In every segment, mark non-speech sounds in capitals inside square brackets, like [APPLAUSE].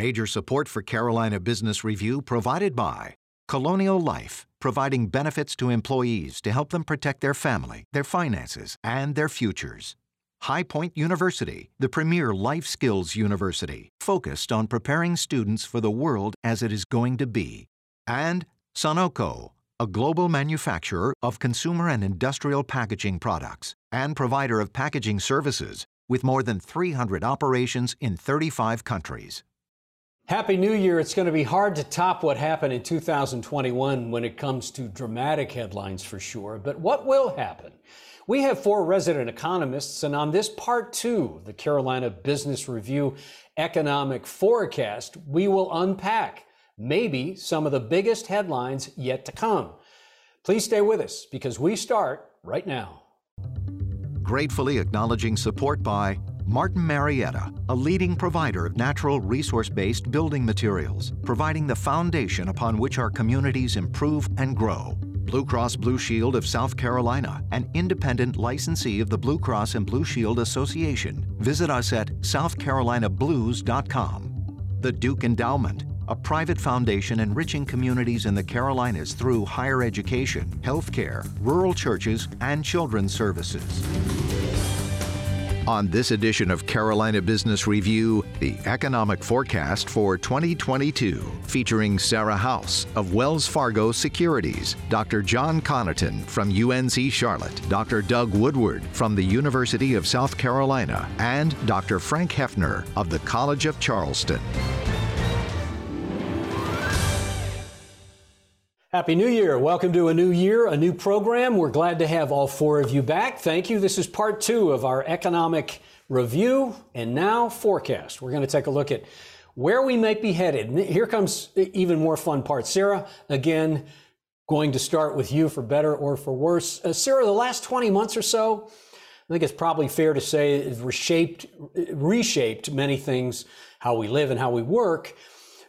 Major support for Carolina Business Review provided by Colonial Life, providing benefits to employees to help them protect their family, their finances, and their futures. High Point University, the premier life skills university, focused on preparing students for the world as it is going to be. And Sonoco, a global manufacturer of consumer and industrial packaging products and provider of packaging services with more than 300 operations in 35 countries. Happy New Year. It's going to be hard to top what happened in 2021 when it comes to dramatic headlines for sure. But what will happen? We have four resident economists, and on this part two, the Carolina Business Review economic forecast, we will unpack maybe some of the biggest headlines yet to come. Please stay with us because we start right now. Gratefully acknowledging support by Martin Marietta, a leading provider of natural resource based building materials, providing the foundation upon which our communities improve and grow. Blue Cross Blue Shield of South Carolina, an independent licensee of the Blue Cross and Blue Shield Association. Visit us at southcarolinablues.com. The Duke Endowment, a private foundation enriching communities in the Carolinas through higher education, healthcare, rural churches, and children's services. On this edition of Carolina Business Review, the economic forecast for 2022, featuring Sarah House of Wells Fargo Securities, Dr. John Connaughton from UNC Charlotte, Dr. Doug Woodward from the University of South Carolina, and Dr. Frank Hefner of the College of Charleston. Happy New Year. Welcome to a new year, a new program. We're glad to have all four of you back. Thank you. This is part two of our economic review and now forecast. We're going to take a look at where we might be headed. Here comes even more fun part. Sarah, again, going to start with you for better or for worse. Uh, Sarah, the last 20 months or so, I think it's probably fair to say, it reshaped, reshaped many things, how we live and how we work.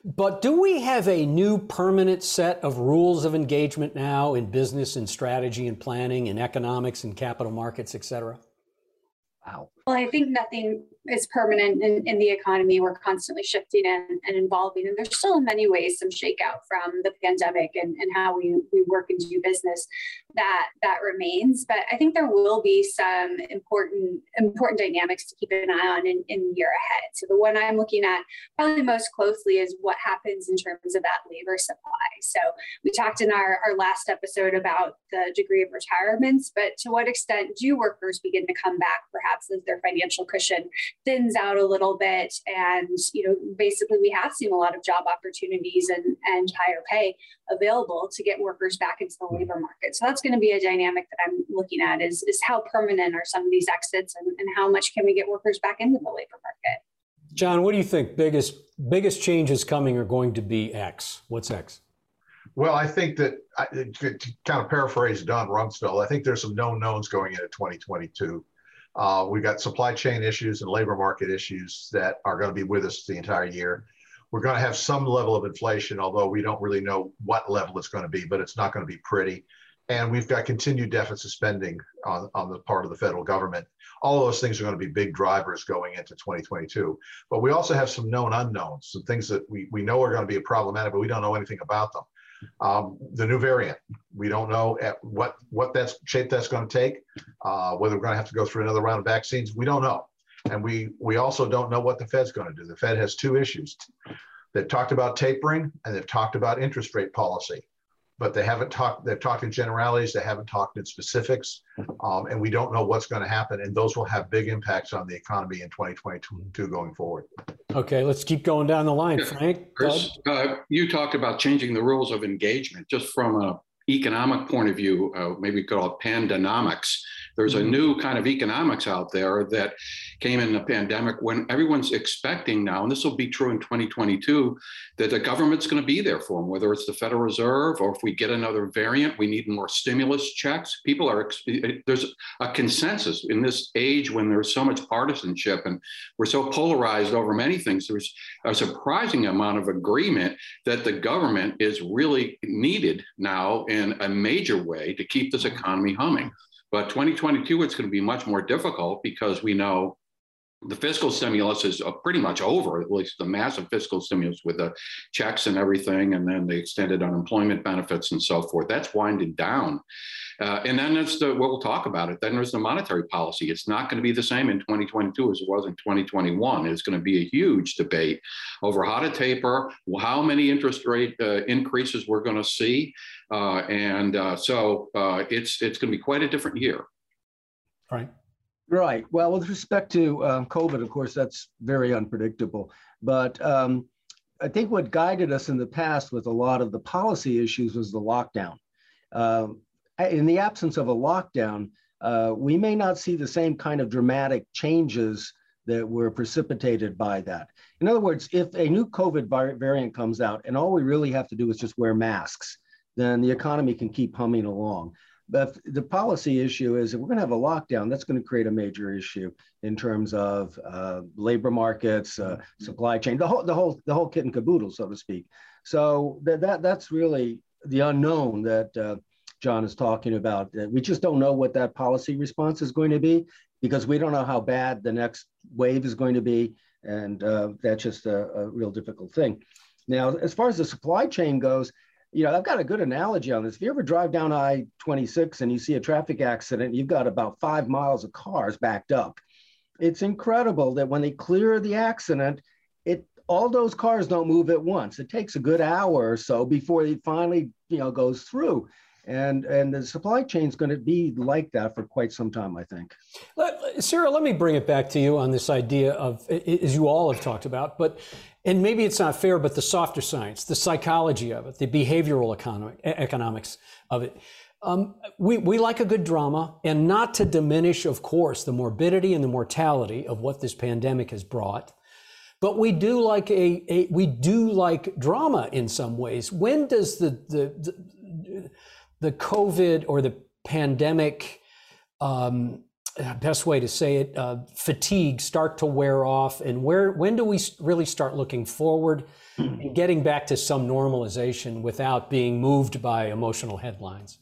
But do we have a new permanent set of rules of engagement now in business and strategy and planning and economics and capital markets, et cetera? Wow. Well, I think nothing is permanent in, in the economy. We're constantly shifting and, and evolving. And there's still in many ways some shakeout from the pandemic and, and how we, we work and do business that that remains. But I think there will be some important important dynamics to keep an eye on in, in the year ahead. So the one I'm looking at probably most closely is what happens in terms of that labor supply. So we talked in our, our last episode about the degree of retirements, but to what extent do workers begin to come back perhaps as their financial cushion thins out a little bit? And you know, basically we have seen a lot of job opportunities and, and higher pay available to get workers back into the labor market. So that's that's going to be a dynamic that I'm looking at is, is how permanent are some of these exits and, and how much can we get workers back into the labor market? John, what do you think biggest biggest changes coming are going to be X? What's X? Well, I think that I to kind of paraphrase Don Rumsfeld, I think there's some known knowns going into 2022. Uh, we've got supply chain issues and labor market issues that are going to be with us the entire year. We're going to have some level of inflation, although we don't really know what level it's going to be, but it's not going to be pretty and we've got continued deficit spending on, on the part of the federal government. All those things are going to be big drivers going into 2022. But we also have some known unknowns, some things that we, we know are going to be problematic, but we don't know anything about them. Um, the new variant, we don't know at what what that's shape that's going to take, uh, whether we're going to have to go through another round of vaccines. We don't know, and we we also don't know what the Fed's going to do. The Fed has two issues. They've talked about tapering and they've talked about interest rate policy but they haven't talked. They've talked in generalities. They haven't talked in specifics, um, and we don't know what's going to happen. And those will have big impacts on the economy in 2022 going forward. Okay, let's keep going down the line, Frank. Chris, uh, you talked about changing the rules of engagement. Just from an economic point of view, uh, maybe call it pandonomics. There's a new kind of economics out there that came in the pandemic when everyone's expecting now, and this will be true in 2022, that the government's going to be there for them, whether it's the Federal Reserve or if we get another variant, we need more stimulus checks. People are, there's a consensus in this age when there's so much partisanship and we're so polarized over many things. There's a surprising amount of agreement that the government is really needed now in a major way to keep this economy humming. But 2022, it's going to be much more difficult because we know the fiscal stimulus is uh, pretty much over, at least the massive fiscal stimulus with the checks and everything, and then the extended unemployment benefits and so forth. That's winding down. Uh, and then there's the, we'll talk about it. Then there's the monetary policy. It's not going to be the same in 2022 as it was in 2021. It's going to be a huge debate over how to taper, how many interest rate uh, increases we're going to see. Uh, and uh, so uh, it's, it's going to be quite a different year. Right. Right. Well, with respect to um, COVID, of course, that's very unpredictable. But um, I think what guided us in the past with a lot of the policy issues was the lockdown. Um, in the absence of a lockdown, uh, we may not see the same kind of dramatic changes that were precipitated by that. In other words, if a new COVID variant comes out and all we really have to do is just wear masks, then the economy can keep humming along. But the policy issue is if we're going to have a lockdown, that's going to create a major issue in terms of uh, labor markets, uh, supply chain, the whole, the whole, the whole kit and caboodle, so to speak. So that, that that's really the unknown that uh, John is talking about. We just don't know what that policy response is going to be because we don't know how bad the next wave is going to be, and uh, that's just a, a real difficult thing. Now, as far as the supply chain goes, you know, I've got a good analogy on this. If you ever drive down I 26 and you see a traffic accident, you've got about five miles of cars backed up. It's incredible that when they clear the accident, it all those cars don't move at once. It takes a good hour or so before it finally, you know, goes through. And, and the supply chain is going to be like that for quite some time, I think. Sarah, let me bring it back to you on this idea of, as you all have talked about, but and maybe it's not fair, but the softer science, the psychology of it, the behavioral economic, economics of it. Um, we, we like a good drama, and not to diminish, of course, the morbidity and the mortality of what this pandemic has brought. But we do like a, a we do like drama in some ways. When does the the the, the COVID or the pandemic um, best way to say it, uh, fatigue start to wear off, and where when do we really start looking forward [CLEARS THROAT] and getting back to some normalization without being moved by emotional headlines?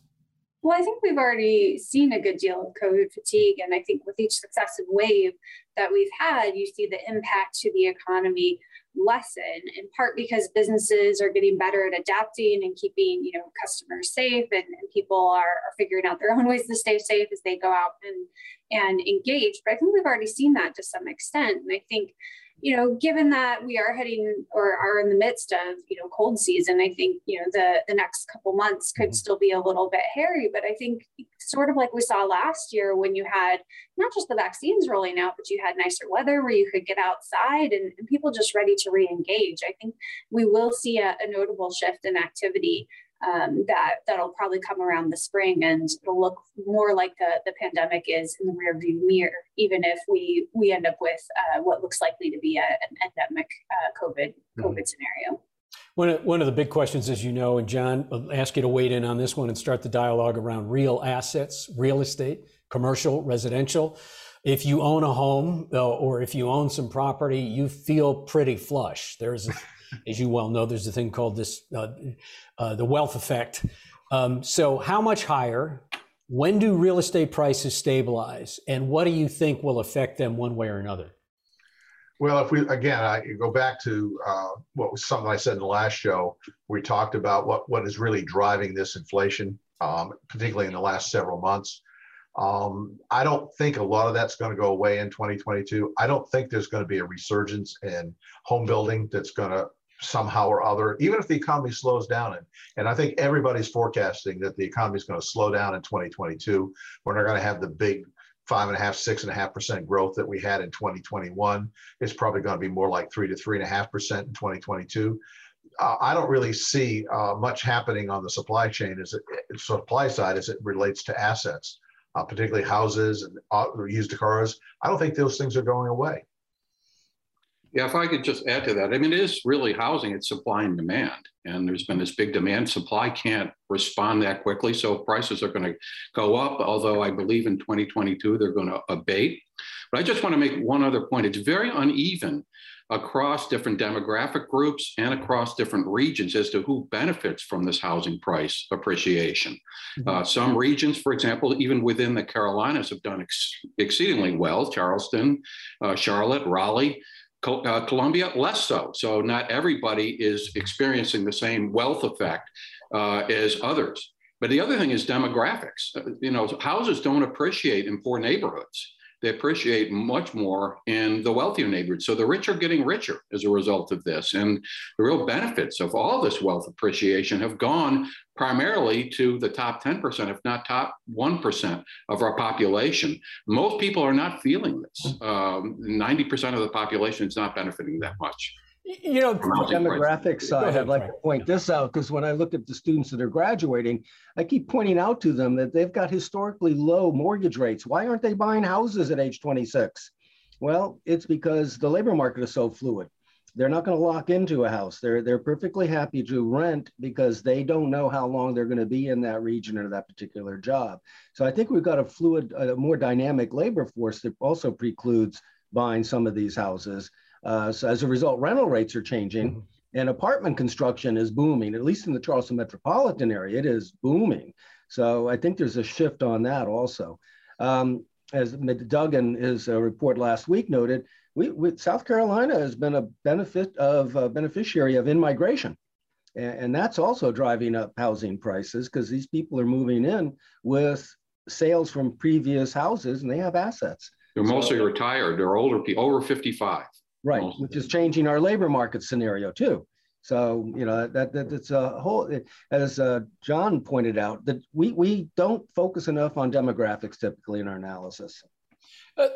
Well, I think we've already seen a good deal of COVID fatigue, and I think with each successive wave that we've had, you see the impact to the economy lessen in part because businesses are getting better at adapting and keeping you know customers safe and, and people are, are, figuring out their own ways to stay safe as they go out and and engage. But i think we've already seen that to some extent. And i think you know, given that we are heading or are in the midst of, you know, cold season, I think, you know, the, the next couple months could mm-hmm. still be a little bit hairy. But I think sort of like we saw last year when you had not just the vaccines rolling out, but you had nicer weather where you could get outside and, and people just ready to re-engage. I think we will see a, a notable shift in activity um, that that'll probably come around the spring and it'll look more like the, the pandemic is in the rearview mirror, even if we we end up with uh, what looks likely to be a, an endemic uh, COVID mm-hmm. COVID scenario. One of, one of the big questions, as you know, and John, I'll ask you to wade in on this one and start the dialogue around real assets, real estate, commercial, residential. If you own a home uh, or if you own some property, you feel pretty flush. There's a as you well know, there's a thing called this uh, uh, the wealth effect. Um, so, how much higher? When do real estate prices stabilize, and what do you think will affect them one way or another? Well, if we again, I go back to uh, what was something I said in the last show. We talked about what what is really driving this inflation, um, particularly in the last several months. Um, I don't think a lot of that's going to go away in 2022. I don't think there's going to be a resurgence in home building that's going to somehow or other, even if the economy slows down. And, and I think everybody's forecasting that the economy is going to slow down in 2022. We're not going to have the big five and a half, six and a half percent growth that we had in 2021. It's probably going to be more like three to three and a half percent in 2022. Uh, I don't really see uh, much happening on the supply chain as it, supply side as it relates to assets, uh, particularly houses and uh, used cars. I don't think those things are going away. Yeah, if I could just add to that, I mean, it is really housing, it's supply and demand. And there's been this big demand. Supply can't respond that quickly. So prices are going to go up, although I believe in 2022 they're going to abate. But I just want to make one other point. It's very uneven across different demographic groups and across different regions as to who benefits from this housing price appreciation. Mm-hmm. Uh, some regions, for example, even within the Carolinas, have done ex- exceedingly well Charleston, uh, Charlotte, Raleigh. Uh, Columbia, less so. So, not everybody is experiencing the same wealth effect uh, as others. But the other thing is demographics. Uh, you know, houses don't appreciate in poor neighborhoods they appreciate much more in the wealthier neighborhoods. So the rich are getting richer as a result of this. And the real benefits of all this wealth appreciation have gone primarily to the top 10%, if not top 1% of our population. Most people are not feeling this. Um, 90% of the population is not benefiting that much. You know, demographic side, I'd like to point this out because when I look at the students that are graduating, I keep pointing out to them that they've got historically low mortgage rates. Why aren't they buying houses at age 26? Well, it's because the labor market is so fluid. They're not going to lock into a house. They're they're perfectly happy to rent because they don't know how long they're going to be in that region or that particular job. So I think we've got a fluid, a more dynamic labor force that also precludes buying some of these houses. Uh, so as a result, rental rates are changing. Mm-hmm. And apartment construction is booming, at least in the Charleston metropolitan area, it is booming. So I think there's a shift on that also. Um, as Doug in his uh, report last week noted, we, we, South Carolina has been a benefit of uh, beneficiary of in-migration. And, and that's also driving up housing prices because these people are moving in with sales from previous houses and they have assets. They're mostly so, retired. They're older people, over 55. Right, which is changing our labor market scenario too. So you know that, that that's a whole. As uh, John pointed out, that we we don't focus enough on demographics typically in our analysis. Uh,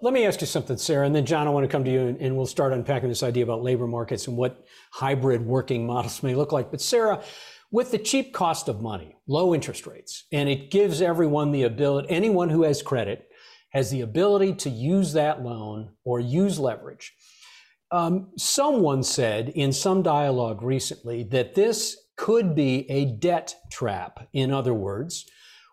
let me ask you something, Sarah, and then John, I want to come to you, and, and we'll start unpacking this idea about labor markets and what hybrid working models may look like. But Sarah, with the cheap cost of money, low interest rates, and it gives everyone the ability, anyone who has credit has the ability to use that loan or use leverage. Um, someone said in some dialogue recently that this could be a debt trap. In other words,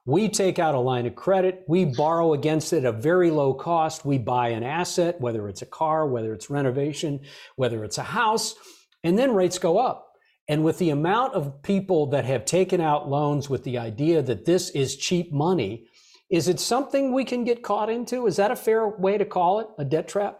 we take out a line of credit, we borrow against it at a very low cost, we buy an asset, whether it's a car, whether it's renovation, whether it's a house, and then rates go up. And with the amount of people that have taken out loans with the idea that this is cheap money, is it something we can get caught into? Is that a fair way to call it, a debt trap?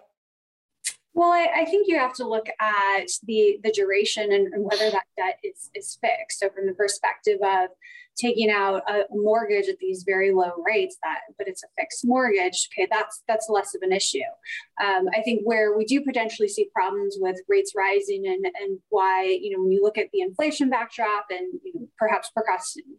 Well, I, I, think you have to look at the the duration and, and, whether that debt is is fixed. So, from the perspective of taking out a mortgage at these very low rates, that but it's a fixed mortgage, okay, that's that's less of an issue. Um, I think where we do potentially see problems with rates rising and and why you know when you look at the inflation backdrop and you know, perhaps procrastinate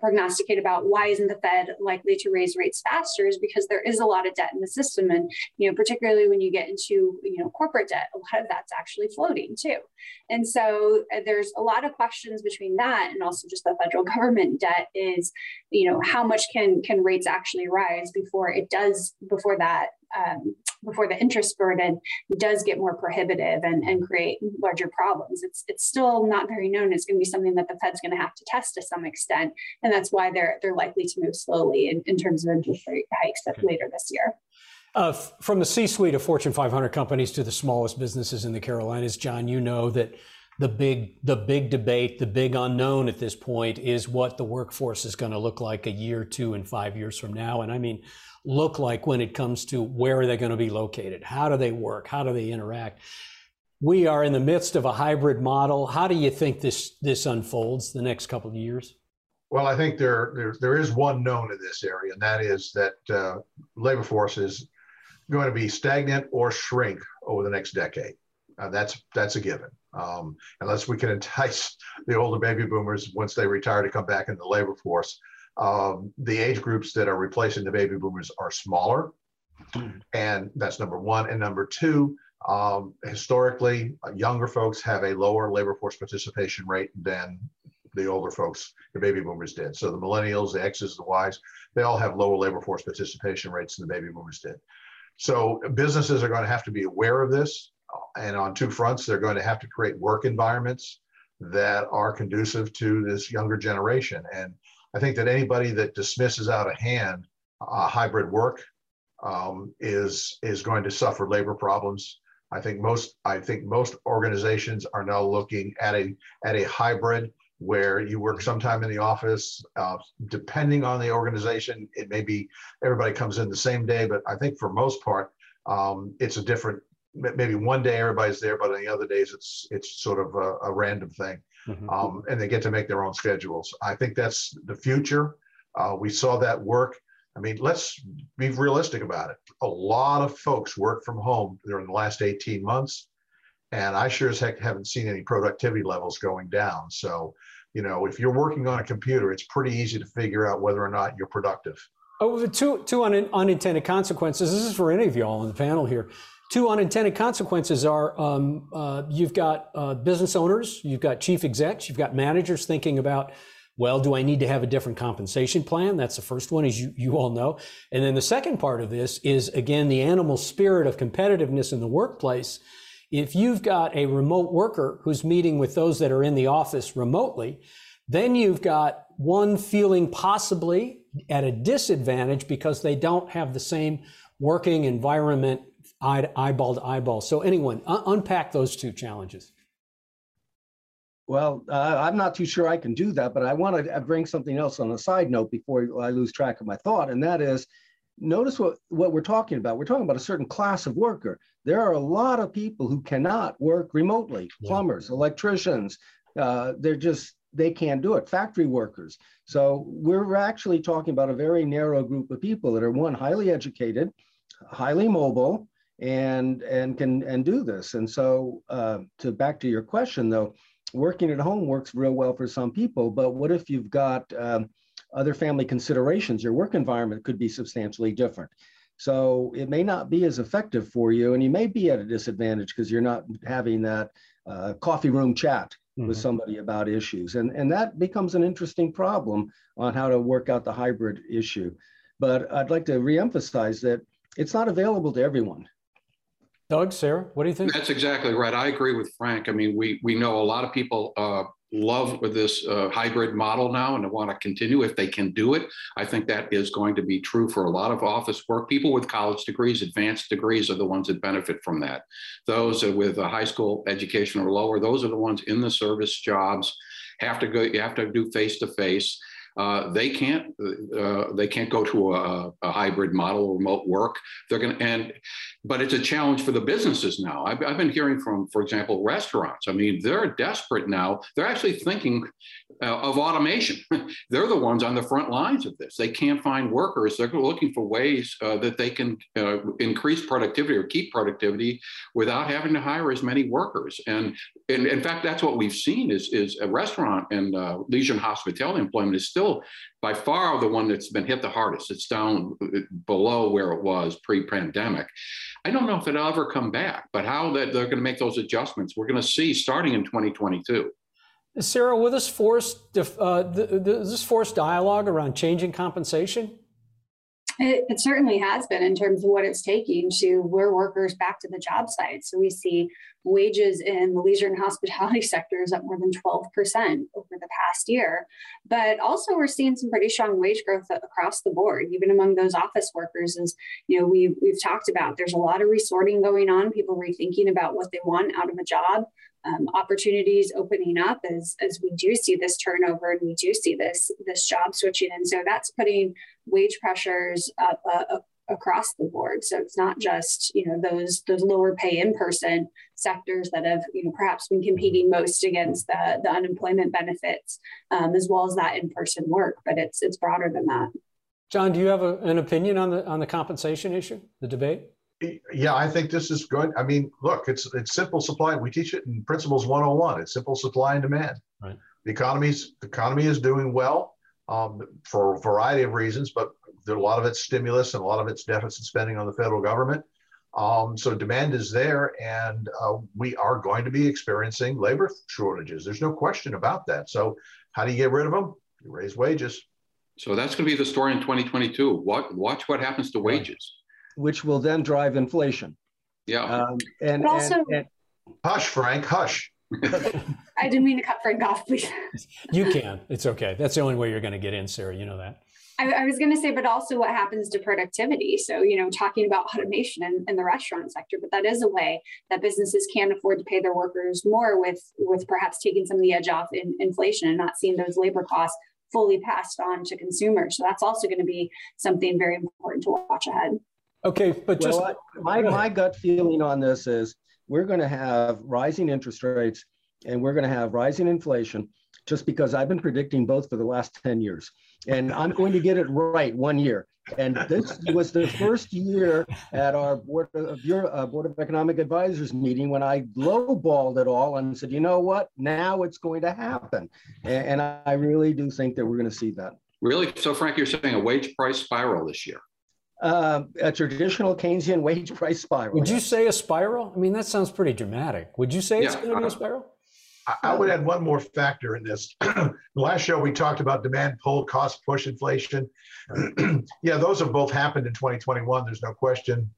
prognosticate about why isn't the Fed likely to raise rates faster is because there is a lot of debt in the system, and you know particularly when you get into you know corporate debt, a lot of that's actually floating too, and so uh, there's a lot of questions between that and also just the federal [LAUGHS] government debt is you know how much can can rates actually rise before it does before that um, before the interest burden does get more prohibitive and, and create larger problems. It's it's still not very known. It's going to be something that the Fed's going to have to test to some extent, and that's why they're they're likely to move slowly in, in terms of interest rate hikes later this year. Uh, from the C-suite of Fortune 500 companies to the smallest businesses in the Carolinas, John, you know that the big the big debate, the big unknown at this point is what the workforce is going to look like a year, two, and five years from now. And I mean, look like when it comes to where are they going to be located? How do they work? How do they interact? We are in the midst of a hybrid model. How do you think this this unfolds the next couple of years? Well, I think there there, there is one known in this area, and that is that uh, labor force is going to be stagnant or shrink over the next decade. Uh, that's that's a given. Um, unless we can [LAUGHS] entice the older baby boomers once they retire to come back in the labor force, um, the age groups that are replacing the baby boomers are smaller. And that's number one. And number two, um, historically, uh, younger folks have a lower labor force participation rate than the older folks, the baby boomers did. So the millennials, the X's, the Y's, they all have lower labor force participation rates than the baby boomers did. So businesses are going to have to be aware of this. and on two fronts, they're going to have to create work environments that are conducive to this younger generation. And I think that anybody that dismisses out of hand uh, hybrid work um, is is going to suffer labor problems. I think most I think most organizations are now looking at a at a hybrid where you work sometime in the office. Uh, depending on the organization, it may be everybody comes in the same day, but I think for most part, um, it's a different. Maybe one day everybody's there, but on the other days it's it's sort of a, a random thing, mm-hmm. um, and they get to make their own schedules. I think that's the future. Uh, we saw that work. I mean, let's be realistic about it. A lot of folks work from home during the last 18 months. And I sure as heck haven't seen any productivity levels going down. So, you know, if you're working on a computer, it's pretty easy to figure out whether or not you're productive. Oh, two, two un- unintended consequences. This is for any of you all on the panel here. Two unintended consequences are um, uh, you've got uh, business owners, you've got chief execs, you've got managers thinking about, well, do I need to have a different compensation plan? That's the first one, as you, you all know. And then the second part of this is, again, the animal spirit of competitiveness in the workplace if you've got a remote worker who's meeting with those that are in the office remotely, then you've got one feeling possibly at a disadvantage because they don't have the same working environment eye eyeball to eyeball. So, anyone, un- unpack those two challenges. Well, uh, I'm not too sure I can do that, but I want to bring something else on a side note before I lose track of my thought, and that is notice what, what we're talking about. We're talking about a certain class of worker. There are a lot of people who cannot work remotely yeah. plumbers, electricians. Uh, they're just, they can't do it, factory workers. So we're actually talking about a very narrow group of people that are one, highly educated, highly mobile, and and can and do this. And so uh, to back to your question though, working at home works real well for some people. But what if you've got um, other family considerations, your work environment could be substantially different. So it may not be as effective for you, and you may be at a disadvantage because you're not having that uh, coffee room chat mm-hmm. with somebody about issues. And, and that becomes an interesting problem on how to work out the hybrid issue. But I'd like to reemphasize that it's not available to everyone. Doug, Sarah, what do you think? That's exactly right. I agree with Frank. I mean, we we know a lot of people uh, love this uh, hybrid model now and want to continue if they can do it. I think that is going to be true for a lot of office work. People with college degrees, advanced degrees, are the ones that benefit from that. Those with a high school education or lower, those are the ones in the service jobs. Have to go. You have to do face to face. Uh, they can't uh, they can't go to a, a, hybrid model, remote work. They're going to and but it's a challenge for the businesses now. I've, I've, been hearing from, for example, restaurants. I mean, they're desperate now. They're actually thinking uh, of automation. [LAUGHS] they're the ones on the front lines of this. They can't find workers. They're looking for ways uh, that they can uh, increase productivity or keep productivity without having to hire as many workers. And, and in fact, that's what we've seen is, is a restaurant and uh, leisure and hospitality employment is still by far the one that's been hit the hardest. It's down uh, below where it was pre-pandemic. I don't know if it'll ever come back, but how that they're going to make those adjustments, we're going to see starting in 2022. Sarah, will this force uh, this force dialogue around changing compensation? It, it, certainly has been in terms of what it's taking to lure workers back to the job site. So we see wages in the leisure and [LAUGHS] hospitality sectors up more than 12% over the past year. But also we're seeing some pretty strong wage growth across the board, even among those office workers. As you know, we, we've talked about, there's a lot of resorting going on, people rethinking about what they want out of a job. Um, opportunities opening up as, as we do see this turnover and we do see this this job switching and so that's putting wage pressures up, uh, across the board. So it's not just you know those those lower pay in person sectors that have you know perhaps been competing most against the the unemployment benefits um, as well as that in person work, but it's it's broader than that. John, do you have a, an opinion on the on the compensation issue, the debate? Yeah, I think this is good. I mean, look, it's it's simple supply. We teach it in Principles 101. It's simple supply and demand. Right. The economy's the economy is doing well um, for a variety of reasons, but a lot of it's stimulus and a lot of it's deficit spending on the federal government. Um, so demand is there, and uh, we are going to be experiencing labor shortages. There's no question about that. So how do you get rid of them? You raise wages. So that's going to be the story in 2022. Watch, watch what happens to wages, which will then drive inflation. Yeah, um, and, also, and, and Hush, Frank, hush. I didn't mean to cut Frank off, please. you can. It's okay. That's the only way you're going to get in, Sarah. You know that. I, I was going to say, but also what happens to productivity. So, you know, talking about automation in, in the restaurant sector, but that is a way that businesses can afford to pay their workers more with, with perhaps taking some of the edge off in inflation and not seeing those labor costs fully passed on to consumers. So that's also going to be something very important to watch ahead. Okay, but just well, my, my gut feeling on this is we're going to have rising interest rates and we're going to have rising inflation just because I've been predicting both for the last 10 years. And I'm going to get it right one year. And this was the first year at our board of your uh, board of economic advisors meeting when I lowballed it all and said, you know what, now it's going to happen. And, and I really do think that we're going to see that. Really? So, Frank, you're saying a wage price spiral this year? Uh, a traditional Keynesian wage price spiral. Would you say a spiral? I mean, that sounds pretty dramatic. Would you say yeah, it's going to be a spiral? I would add one more factor in this. [CLEARS THROAT] the last show we talked about demand pull, cost push inflation. [CLEARS THROAT] yeah, those have both happened in 2021. There's no question.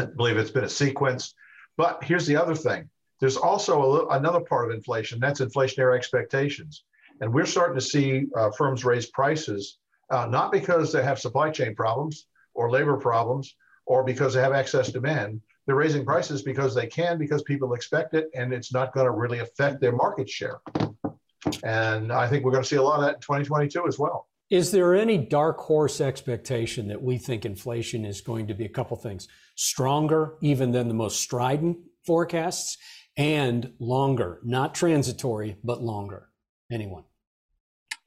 I believe it's been a sequence. But here's the other thing. There's also little, another part of inflation. That's inflationary expectations. And we're starting to see uh, firms raise prices, uh, not because they have supply chain problems or labor problems or because they have excess demand, they're raising prices because they can, because people expect it, and it's not going to really affect their market share. And I think we're going to see a lot of that in 2022 as well. Is there any dark horse expectation that we think inflation is going to be a couple things stronger, even than the most strident forecasts, and longer, not transitory, but longer? Anyone?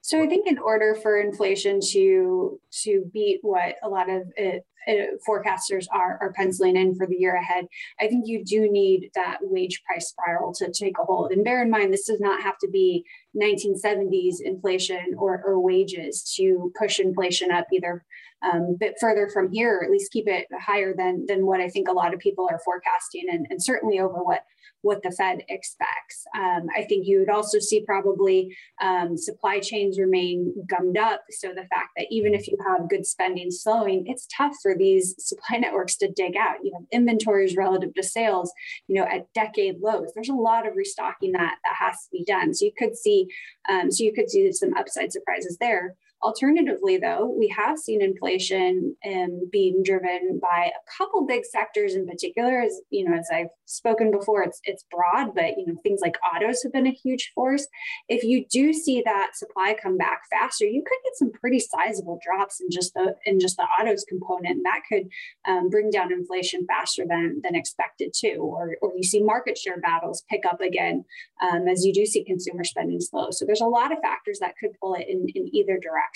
So I think in order for inflation to to beat what a lot of it, uh, forecasters are, are penciling in for the year ahead, I think you do need that wage price spiral to take a hold. And bear in mind, this does not have to be 1970s inflation or, or wages to push inflation up either um, a bit further from here, at least keep it higher than, than what I think a lot of people are forecasting, and, and certainly over what what the Fed expects. Um, I think you would also see probably um, supply chains remain gummed up. So the fact that even if you have good spending slowing, it's tough for these supply [LAUGHS] networks to dig out. You have inventories relative to sales, you know, at decade lows. There's a lot of restocking that that has to be done. So you could see, um, so you could see some upside surprises there. Alternatively, though, we have seen inflation um, being driven by a couple big sectors in particular. As you know, as I've spoken before, it's it's broad, but you know, things like autos have been a huge force. If you do see that supply come back faster, you could get some pretty sizable drops in just the in just the autos component, and that could um, bring down inflation faster than than expected too. Or or you see market share battles pick up again um, as you do see consumer spending slow. So there's a lot of factors that could pull it in in either direction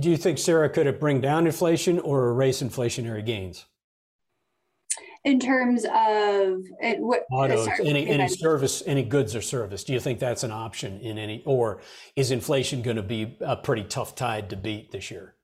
Do you think, Sarah, could it bring down inflation or erase inflationary gains? In terms of it, what, autos, sorry, any any service, any goods or service, do you think that's an option in any, or is inflation going to be a pretty tough tide to beat this year?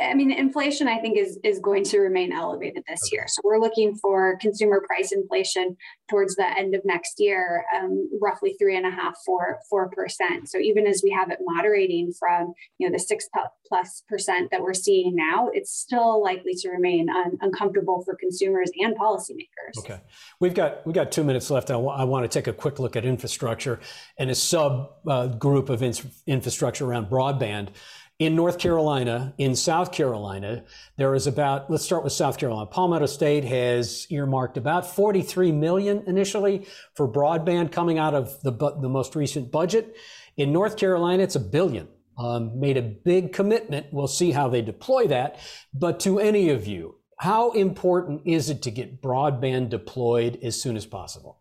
I mean, inflation, I think, is is going to remain elevated this okay. year. So we're looking for consumer price inflation towards the end of next year, um, roughly three and a half, four, four percent. So even as we have it moderating from you know the six plus percent that we're seeing now, it's still likely to remain un- uncomfortable for consumers and policymakers. Okay, we've got we've got two minutes left. I, w- I want to take a quick look at infrastructure and a sub uh, group of in- infrastructure around broadband in North Carolina, in South Carolina, there is about, let's start with South Carolina. Palmetto State has earmarked about 43 million initially for broadband coming out of the, the most recent budget. In North Carolina, it's a billion. Um, made a big commitment. We'll see how they deploy that. But to any of you, how important is it to get broadband deployed as soon as possible?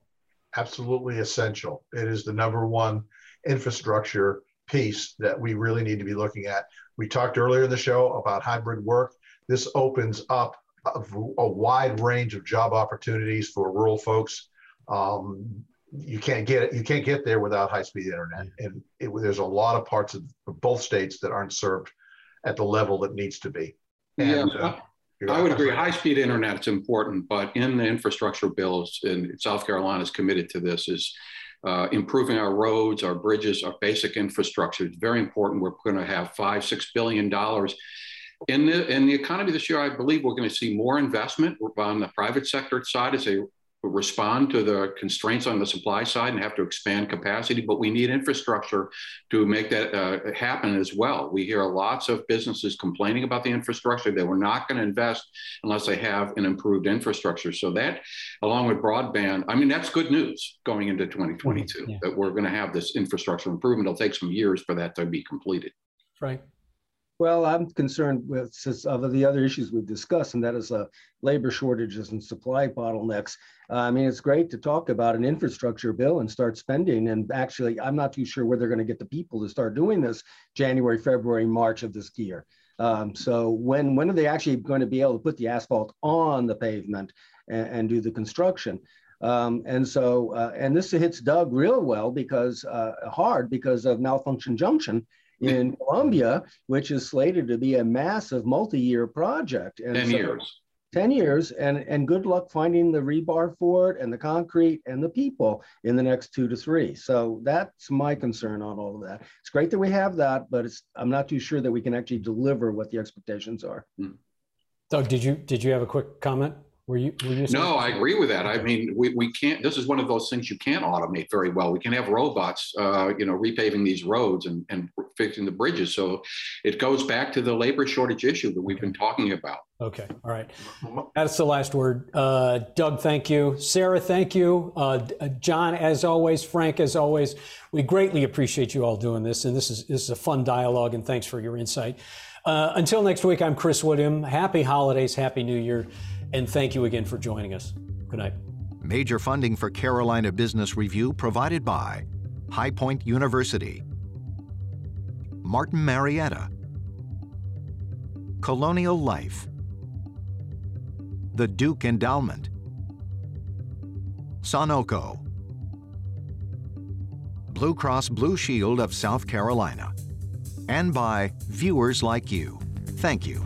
Absolutely essential. It is the number one infrastructure piece that we really need to be looking at. We talked earlier in the show about hybrid work. This opens up a, a wide range of job opportunities for rural folks. Um, you can't get it. You can't get there without high-speed internet, and it, there's a lot of parts of both states that aren't served at the level that needs to be. And, yeah, uh, I would agree. High-speed internet is important, but in the infrastructure bills, and South Carolina is committed to this, is uh, improving our roads, our bridges, our basic infrastructure. It's very important. We're going to have five, six billion dollars in the in the economy this year. I believe we're going to see more investment on the private sector side as they respond to the constraints on the supply side and have to expand capacity, but we need infrastructure to make that uh, happen as well. We hear lots of businesses complaining about the infrastructure. They were not going to invest unless they have an improved infrastructure. So that, along with broadband, I mean, that's good news going into 2022 mm-hmm. yeah. that we're going to have this infrastructure improvement. It'll take some years for that to be completed. Right. Well, I'm concerned with of the other issues we've discussed, and that is uh, labor shortages and supply bottlenecks. Uh, I mean, it's great to talk about an infrastructure bill and start spending. And actually, I'm not too sure where they're going to get the people to start doing this January, February, March of this year. Um, so when when are they actually going to be able to put the asphalt on the pavement and, and do the construction? Um, and so, uh, and this hits Doug real well because uh, hard because of malfunction junction in Columbia, which is slated to be a massive multi-year project. And 10 so, years. 10 years and, and good luck finding the rebar for it and the concrete and the people in the next two to three. So that's my concern on all of that. It's great that we have that, but it's I'm not too sure that we can actually deliver what the expectations are. Hmm. Doug, did you did you have a quick comment? Were you, were you no, I agree with that. I mean, we, we can't, this is one of those things you can't automate very well. We can have robots, uh, you know, repaving these roads and, and fixing the bridges. So it goes back to the labor shortage issue that we've been talking about. Okay. All right. That's the last word. Uh, Doug, thank you. Sarah, thank you. Uh, uh, John, as always, Frank, as always, we greatly appreciate you all doing this. And this is, this is a fun dialogue and thanks for your insight. Uh, until next week, I'm Chris Williams. Happy holidays. Happy New Year. And thank you again for joining us. Good night. Major funding for Carolina Business Review provided by High Point University, Martin Marietta, Colonial Life, the Duke Endowment, Sonoco, Blue Cross Blue Shield of South Carolina, and by viewers like you. Thank you.